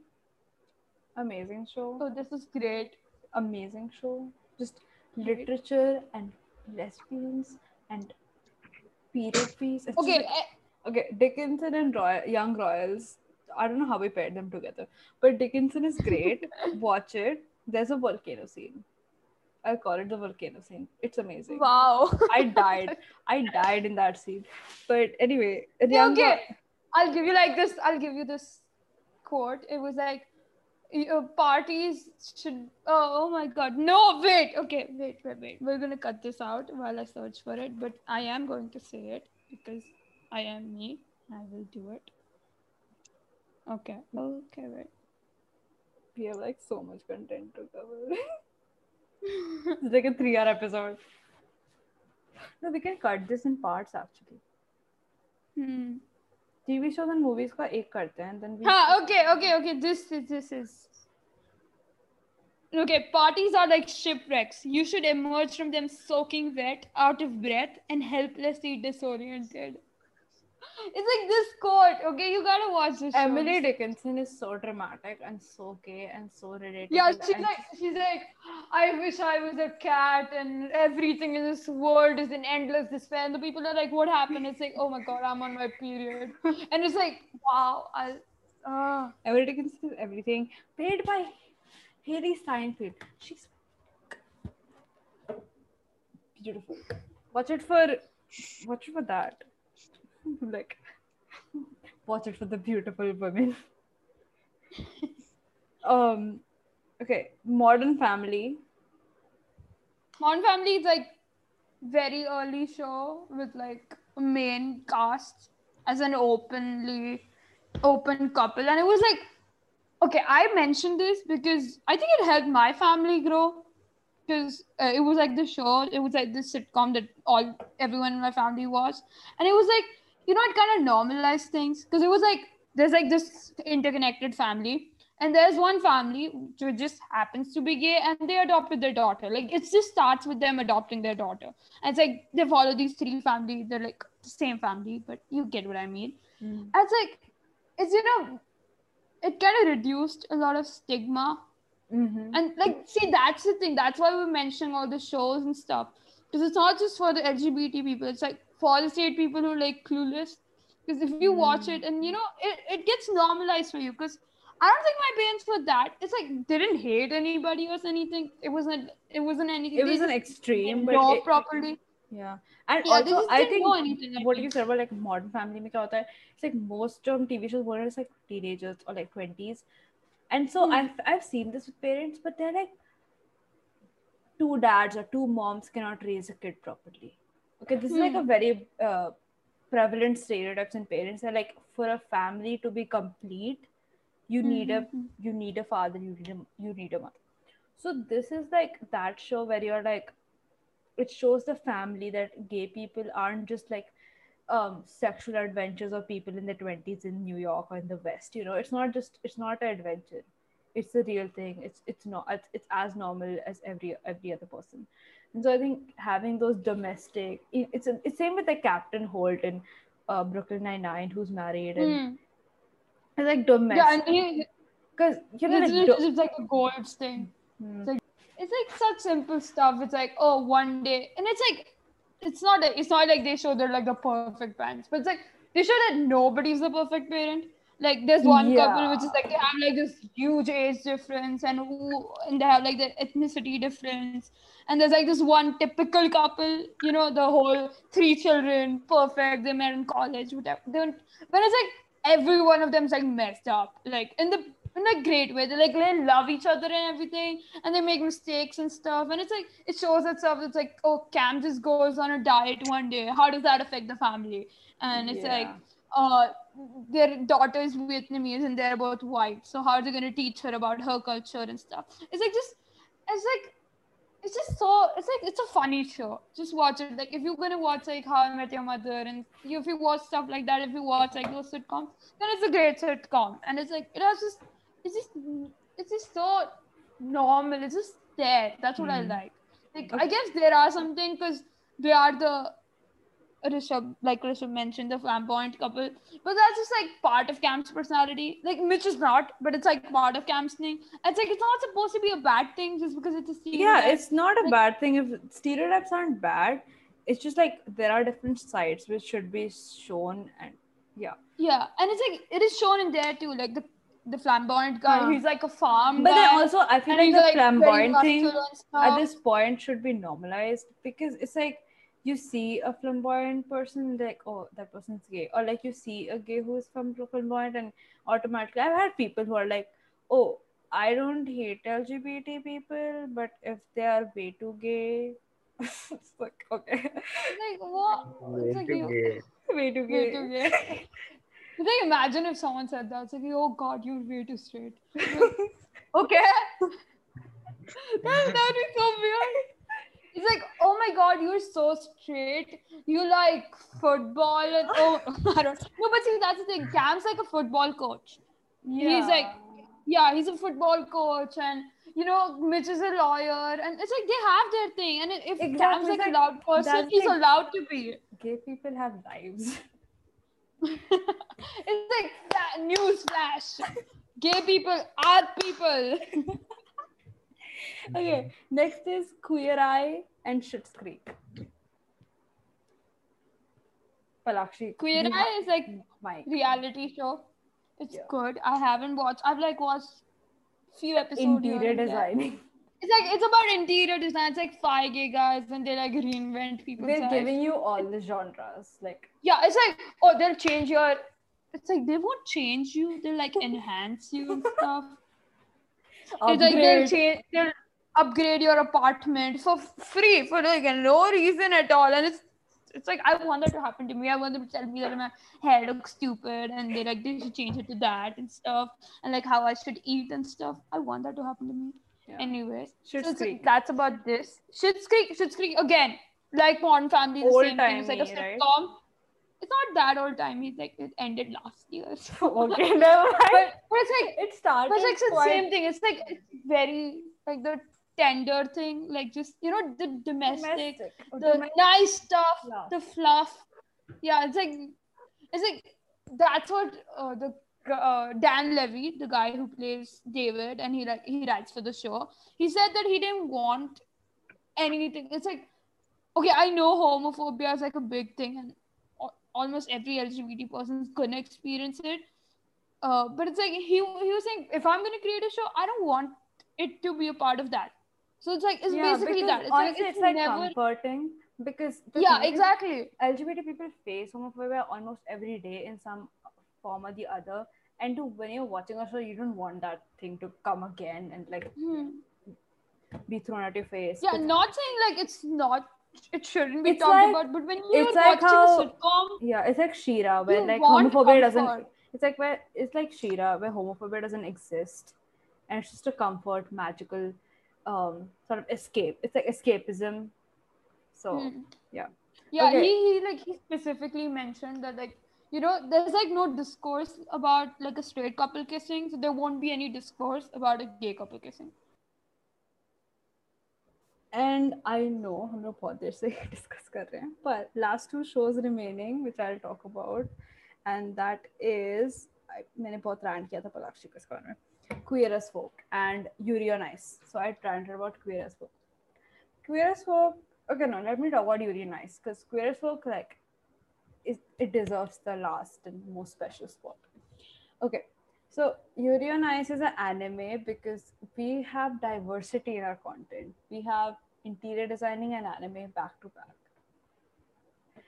Amazing show. So this is great. Amazing show. Just literature and lesbians and period piece. It's okay. Eh, okay. Dickinson and Roy- Young Royals. I don't know how we paired them together, but Dickinson is great. Watch it. There's a volcano scene. I call it the volcano scene. It's amazing. Wow. I died. I died in that scene. But anyway, yeah, okay. Ro- I'll give you like this I'll give you this quote it was like uh, parties should oh, oh my god no wait okay wait wait wait we're gonna cut this out while i search for it but i am going to say it because i am me i will do it okay okay wait we have like so much content to cover. it's like a three hour episode. No, we can cut this in parts actually. hmm. TV shows and movies का एक करते हैं then we हाँ, okay okay okay this is this is okay, parties are like shipwrecks. You should emerge from them soaking wet, out of breath, and helplessly disoriented. It's like this quote. Okay, you gotta watch this. Emily Dickinson is so dramatic and so gay and so relatable. Yeah, she's and like, she's like, I wish I was a cat and everything in this world is an endless despair. And the people are like, what happened? It's like, oh my god, I'm on my period. And it's like, wow, I, uh, Emily Dickinson is everything. Played by Hailee Steinfeld. She's beautiful. Watch it for watch it for that. like watch it for the beautiful women. um okay, Modern Family. Modern Family is like very early show with like main cast as an openly open couple. And it was like, okay, I mentioned this because I think it helped my family grow because uh, it was like the show, it was like the sitcom that all everyone in my family was, and it was like you know it kind of normalized things because it was like there's like this interconnected family. And there's one family which just happens to be gay, and they adopted their daughter. Like it just starts with them adopting their daughter. And it's like they follow these three families. They're like the same family, but you get what I mean. And it's like it's you know it kind of reduced a lot of stigma Mm-hmm. and like see that's the thing that's why we're mentioning all the shows and stuff because it's not just for the lgbt people it's like false state people who are like clueless? Because if you watch it and you know it, it gets normalized for you. Because i don't think my parents were that. It's like didn't hate anybody or anything. It wasn't it wasn't anything. It was an extreme but it, properly. yeah. And yeah, also i think anything, what do you say about like modern family. mein kya hota hai, it's like most of tv shows were like teenagers or like 20s and so mm. I've, I've seen this with parents but they're like two dads or two moms cannot raise a kid properly okay this is like a Hmm. very uh, prevalent stereotypes in parents that like for a family to be complete you need a Mhm. you need a father you need a you need a mother. So this is like that show where you're like it shows the family that gay people aren't just like um sexual adventures of people in the 20s in new york or in the west you know? It's not just it's not an adventure. It's a real thing. It's it's not it's, it's as normal as every every other person and so i think having those domestic, it's a, it's same with like captain holt in uh, brooklyn 99 who's married and Hmm. it's like domestic. yeah and he, because you know it's, like, it's, do- it's like a gold thing Hmm. it's like such simple stuff. It's like, oh, one day, and it's like, it's not. A, it's not like they show they're like the perfect parents, but it's like they show that nobody's the perfect parent. Like there's one couple which is like they have like this huge age difference, and who and they have like the ethnicity difference, and there's like this one typical couple. You know, the whole three children, perfect. They met in college, whatever. They don't, but it's like every one of them's like messed up, like in the in a great way. They like they love each other and everything, and they make mistakes and stuff. And it's like it shows itself. It's like oh, Cam just goes on a diet one day. How does that affect the family? And it's like Yeah. Uh, their daughter is Vietnamese and they're both white. So how are they gonna teach her about her culture and stuff? It's like just it's like it's just so it's like it's a funny show. Just watch it. Like if you're gonna watch like How I Met Your Mother and you, if you watch stuff like that, if you watch like those sitcoms, then it's a great sitcom. And it's like it has just it's just it's just so normal. It's just there. That's what I Hmm. like. Like I guess there are something because they are the Rishabh, like Rishabh mentioned, the flamboyant couple. But that's just like part of Cam's personality. Like Mitch is not, but it's like part of Cam's thing. It's like it's not supposed to be a bad thing just because it's a stereotype. yeah it's not a Like- bad thing if stereotypes aren't bad it's just like there are different sides which should be shown and yeah Yeah, and it's like it is shown in there too. Like the the flamboyant guy, Huh. he's like a farm but guy. then also i feel like the like flamboyant thing at this point should be normalized because it's like you see a flamboyant person like oh that person's gay or like you see a gay who is from flamboyant and automatically i've had people who are like oh i don't hate lgbt people but if they are way too gay it's like okay like what? It's like you, way too gay way gay too gay. It's like imagine if someone said that. It's like, oh God, you're way too straight. okay. that that'd be so weird. It's like, oh my God, you're so straight. You like football and oh, I don't. No, but see, that's the thing. Cam's like a football coach. Yeah. He's like, yeah, he's a football coach, and you know, Mitch is a lawyer, and it's like they have their thing. And if Exactly, Cam's like it's a loud person, he's like- allowed to be. Gay people have lives. it's like that news flash. Gay people are people. Okay, mm-hmm. next is Queer Eye and Schitt's Creek. Palakshi. Queer you Eye is like Mike. reality show. It's Yeah. good. I haven't watched. I've like watched few episodes. Interior and there. designing. It's like it's about interior design. It's like five gay guys and they like reinvent people. They're lives. giving you all the genres. Like Yeah, it's like oh they'll change your. It's like they won't change you. They'll like enhance you and stuff. It's like they'll change. They'll upgrade your apartment for free for like no reason at all, and it's. It's like I want that to happen to me. I want them to tell me that my hair looks stupid, and they like they should change it to that and stuff, and like how I should eat and stuff. I want that to happen to me. Yeah. Anyways, Schitt's so that's about this. Schitt's Creek, Schitt's Creek again, like Modern Family, the same thing. It's like a right? sitcom. It's not that old time. It's like it ended last year. So. okay, never mind. but, but it's like it started. but it's like the quite- same thing. It's like it's very like the tender thing, like just you know the domestic, domestic. Oh, the domestic nice stuff, fluff. the fluff. Yeah, it's like it's like that's what uh, the uh, Dan Levy, the guy who plays David, and he like he writes for the show. He said that he didn't want anything. It's like okay, I know homophobia is like a big thing, and almost every LGBT person is gonna experience it. Uh, but it's like he he was saying, if I'm gonna create a show, I don't want it to be a part of that. So it's like it's yeah, basically that. It's honestly, like it's, it's, like never. comforting because Yeah, exactly. LGBT people face homophobia almost every day in some form or the other. And to when you're watching a show, you don't want that thing to come again and like Hmm. be thrown at your face. Yeah, not saying like it's not. It shouldn't be It's talked like- about, but when you're it's like watching how- a sitcom, yeah, it's like She-Ra, where like homophobia doesn't. It's like where it's like She-Ra, where homophobia doesn't exist, and it's just a comfort, magical, um, sort of escape. It's like escapism. So Hmm. yeah. Yeah, Okay. he, he like he specifically mentioned that like you know there's like no discourse about like a straight couple kissing, so there won't be any discourse about a gay couple kissing. And I know हम लोग बहुत देर से discuss कर रहे हैं पर last to shows remaining which I talk about and that is मैंने बहुत रैंट किया था पलाक्षी को इसके बारे में queer as folk and Yuri on Ice. So I ranted about queer as folk. Queer as folk. Okay, no, let me talk about Yuri on Ice because queer as folk like it, it deserves the last and most special spot. Okay, so Yuri on Ice is an anime because we have diversity in our content. We have interior designing and anime back to back.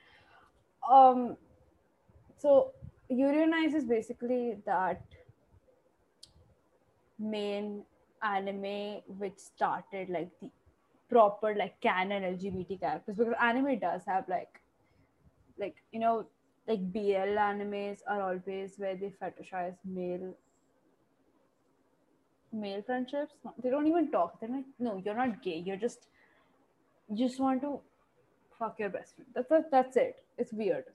Um, so Yuri on Ice is basically that main anime which started like the proper like canon LGBT characters because anime does have like like you know like BL animes are always where they fetishize male male friendships. No, they don't even talk. They're like, no, you're not gay. You're just you just want to fuck your best friend. That's that's, that's it. It's weird.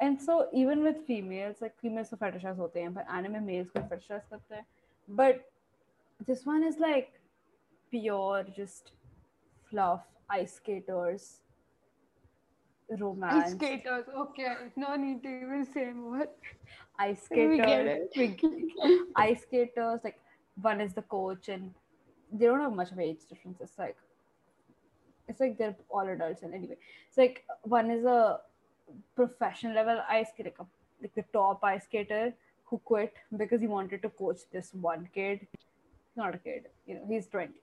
And so even with females, like females को fetishize होते हैं, but anime males को fetishize करते हैं. But this one is like pure just fluff, ice skaters, romance. Ice skaters, okay, no need to even say more. ice We skaters. get it. ice skaters, like one is the coach, and they don't have much of age difference. It's like it's like they're all adults, and anyway, it's like one is a professional level ice skater, like, a- like the top ice skater who quit because he wanted to coach this one kid. Not a kid, you know, he's twenty.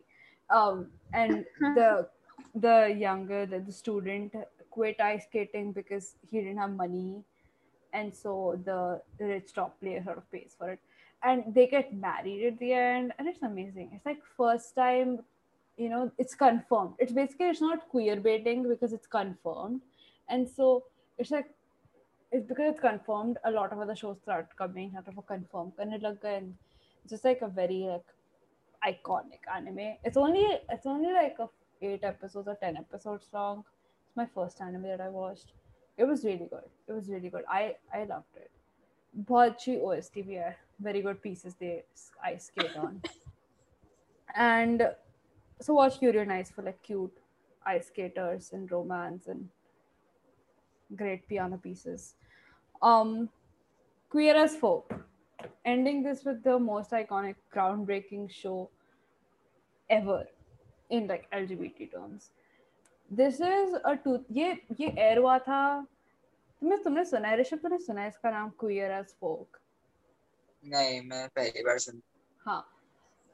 Um, and the the younger the, the student quit ice skating because he didn't have money. And so the rich top player sort of pays for it. And they get married at the end and it's amazing. It's like first time you know it's confirmed. It's basically it's not queer baiting because it's confirmed. And so it's like it's because it's confirmed a lot of other shows start coming out of a confirmed karne lag gaye, and it's just like a very like iconic anime it's only it's only like a eight episodes or ten episodes long it's my first anime that i watched it was really good it was really good i i loved it बहुत अच्छी OST भी है very good pieces they I skate on and so watch Yuri on Ice for like cute ice skaters and romance and great piano pieces. Um, Queer as Folk, ending this with the most iconic, groundbreaking show ever in like LGBT terms. This is a two ये ये air हुआ था तुमने तुमने सुना है ऋषभ तुमने सुना है इसका नाम Queer as Folk नहीं मैं पहली बार सुन हाँ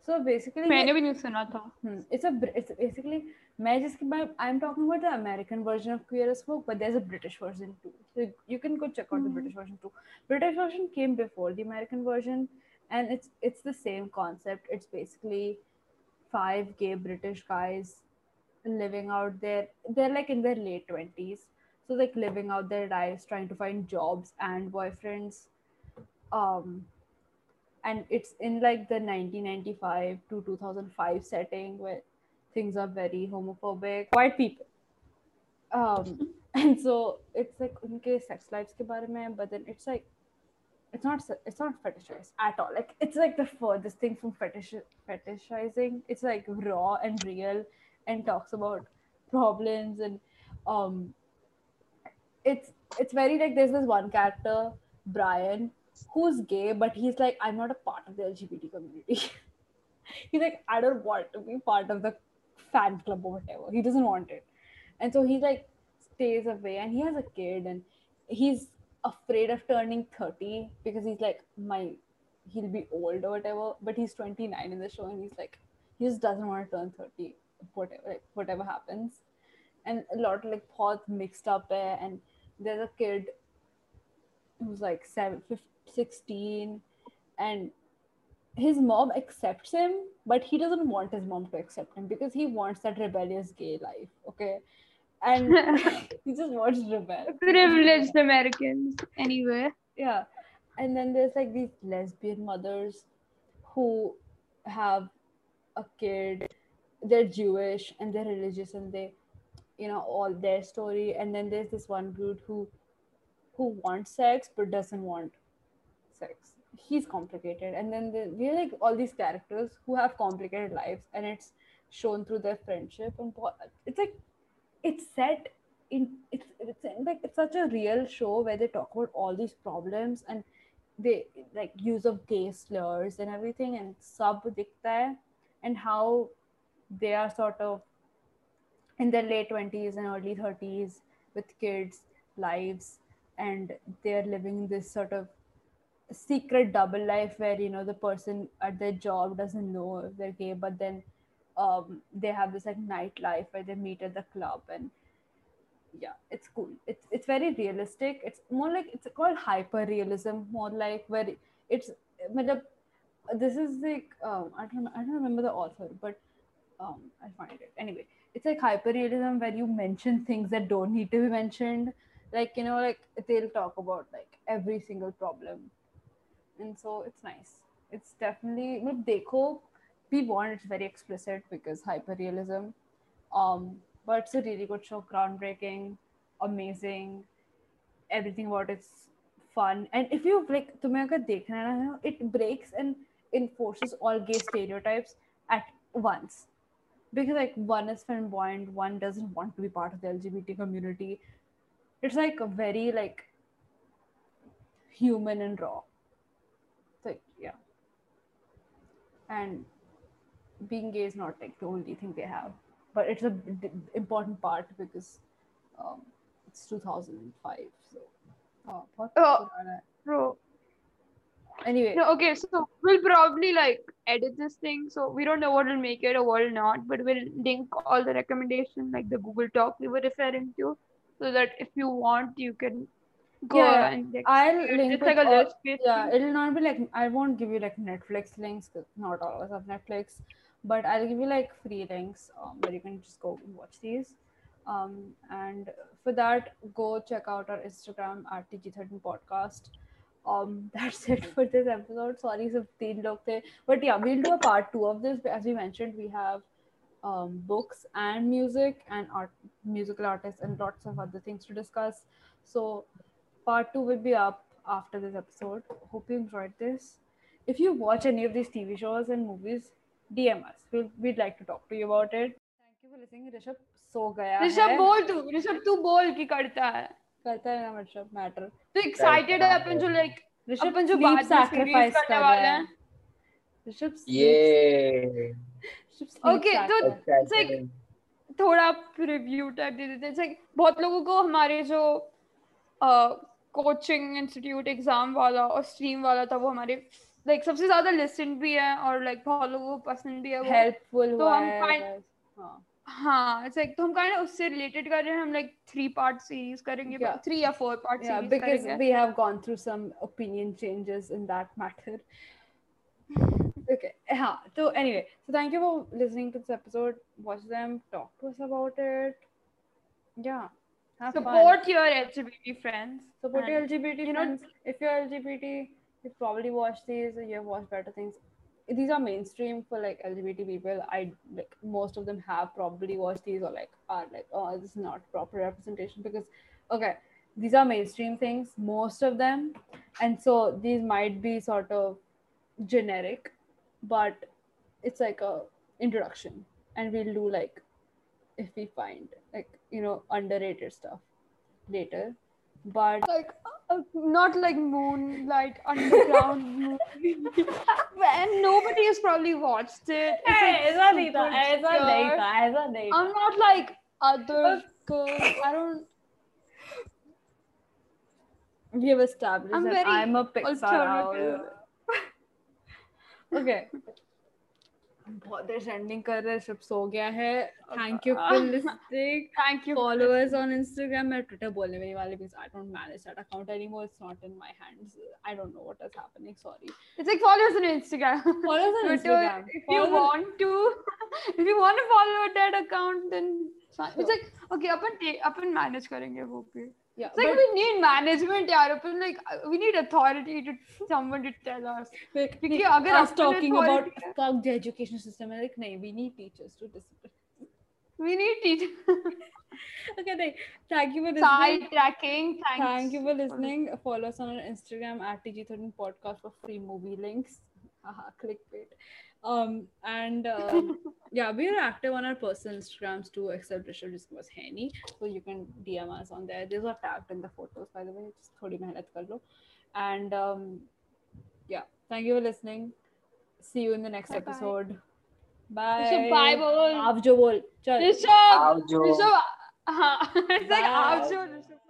so basically मैंने भी नहीं सुना था Hmm. It's a Br- it's basically I'm talking about the American version of Queer as Folk, but there's a British version too. So you can go check out mm-hmm. the British hmm. version too. British version came before the American version, and it's it's the same concept. It's basically five gay British guys living out there. They're like in their late twenties, so like living out their lives, trying to find jobs and boyfriends. Um, and it's in like the 1995 to 2005 setting where things are very homophobic. White people. Um and so it's like unke sex lives bare mein but then it's like it's not it's not fetishized at all. Like it's like the furthest thing from fetish fetishizing. It's like raw and real and talks about problems and um it's it's very like there's this one character brian who's gay but he's like i'm not a part of the lgbt community. He's like i don't want to be part of the fan club or whatever he doesn't want it. And so he like stays away and he has a kid and he's afraid of turning 30 because he's like my he'll be old or whatever but he's 29 in the show and he's like he just doesn't want to turn 30 whatever like, whatever happens. And a lot of like thoughts mixed up there and there's a kid who's like seven, 15, 16 and his mom accepts him but he doesn't want his mom to accept him because he wants that rebellious gay life okay? And he just wants to rebel. Privileged Americans anyway. Yeah. And then there's like these lesbian mothers who have a kid. They're jewish and they're religious and they you know all their story. And then there's this one dude who who wants sex but doesn't want sex he's complicated. And then the, we are like all these characters who have complicated lives and it's shown through their friendship and it's like it's set in it's it's in, like it's such a real show where they talk about all these problems and they like use of gay slurs and everything and sub dikta and how they are sort of in their late 20s and early 30s with kids lives and they're living this sort of secret double life where you know the person at their job doesn't know if they're gay but then um, they have this like nightlife where they meet at the club and yeah it's cool. It's it's very realistic. It's more like it's called hyper realism more like where it's this is like um, I don't I don't remember the author but um, I'll find it. Anyway it's like hyper realism where you mention things that don't need to be mentioned. Like you know like they'll talk about like every single problem and so it's nice. It's definitely look dekho we want it's very explicit because hyperrealism. Um but it's a really good show groundbreaking amazing everything about it's fun. And if you like tumhe agar dekhna hai na it breaks and enforces all gay stereotypes at once. Because like one is flamboyant one doesn't want to be part of the lgbt community. It's like a very like human and raw like yeah and being gay is not like the only thing they have. But it's a d- important part because um, it's 2005 so uh, oh, bro. Anyway. No okay so we'll probably like edit this thing. So we don't know what will make it or what will not but we'll link all the recommendation like the google Talk we were referring to so that if you want you can go Yeah, and like, I'll it's link like a all- list basically. yeah it'll not be like i won't give you like netflix links, not all of us netflix but i'll give you like free links um, where you can just go and watch these. Um, and for that go check out our instagram at tg13 podcast. Um, that's it for this episode. Sorry so teen log the but yeah we'll do a part two of this. As we mentioned we have um, books and music and art musical artists and lots of other things to discuss. So part two will be up after this episode. Hope you enjoyed this. If you watch any of these TV shows and movies, DM us. We'll, we'd like to talk to you about it. Thank you for listening. Rishabh सो गया ऋषभ है बोल तू ऋषभ तू बोल की करता है करता है ना ऋषभ मैटर तो एक्साइटेड है अपन जो लाइक ऋषभ अपन जो sleep बाद series करने कर वाले है हैं ऋषभ sleep- ये Okay, तो- like- थोड़ा रिव्यू टाइप दे देते हैं बहुत लोगों को हमारे जो कोचिंग इंस्टीट्यूट एग्ज़ाम वाला और स्ट्रीम वाला था वो हमारे लाइक सबसे ज़्यादा लिसन भी है और लाइक बहुत लोगों को पसंद भी है वो helpful तो हम है kind- हाँ हाँ इट्स लाइक तो हम of उससे रिलेटेड कर रहे हैं हम लाइक थ्री पार्ट सीरीज़ करेंगे Yeah. थ्री या four part yeah series because करेंगे we have gone through some opinion changes in that matter okay huh. so anyway so thank you for listening to this episode watch them talk to us about it yeah have fun. support your LGBT friends support your lgbt you know- if you're lgbt you've probably watched these or you've watched better things. These are mainstream for like lgbt people. I like most of them have probably watched these or like are like oh this is not proper representation because okay these are mainstream things most of them. And so these might be sort of generic but it's like a introduction. And we'll do like if we find like you know underrated stuff later. But like uh, not like moonlight underground movie. And nobody has probably watched it. It's like it's not it's not it's not i'm not like other girls. I don't we have established I'm that i'm a pixar okay. बहुत देर trending कर रहे trips हो गया है। Thank you for listing thank you followers on Instagram मैं Twitter बोलने नहीं वाले because I don't manage that account anymore it's not in my hands I don't know what is happening sorry it's like followers on Instagram followers on Instagram if you want to if you want to follow that account then it's like okay अपन अपन manage करेंगे वो भी। yeah It's like but we need management यार अपन like we need authority to someone to tell us. like क्योंकि नहीं, अगर us upon talking about authority है- fuck the education system है like नहीं we need teachers to discipline We need teachers. okay thank, thank you for listening Side tracking. Thanks. Thank you for listening. Follow us on our Instagram at TG13 Podcast for free movie links. Haha, clickbait. Um and um, yeah, we are active on our personal Instagrams too, except Rishabh just was Henny. So you can DM us on there. These are tagged in the photos, by the way. Just थोड़ी मेहनत कर लो. And um, yeah, thank you for listening. See you in the next Bye-bye. episode. Bye. Rishabh bye बोल. आप जो बोल चल ऋषभ आओ जो ऋषभ हाँ it's like Bye. आप जो ऋषभ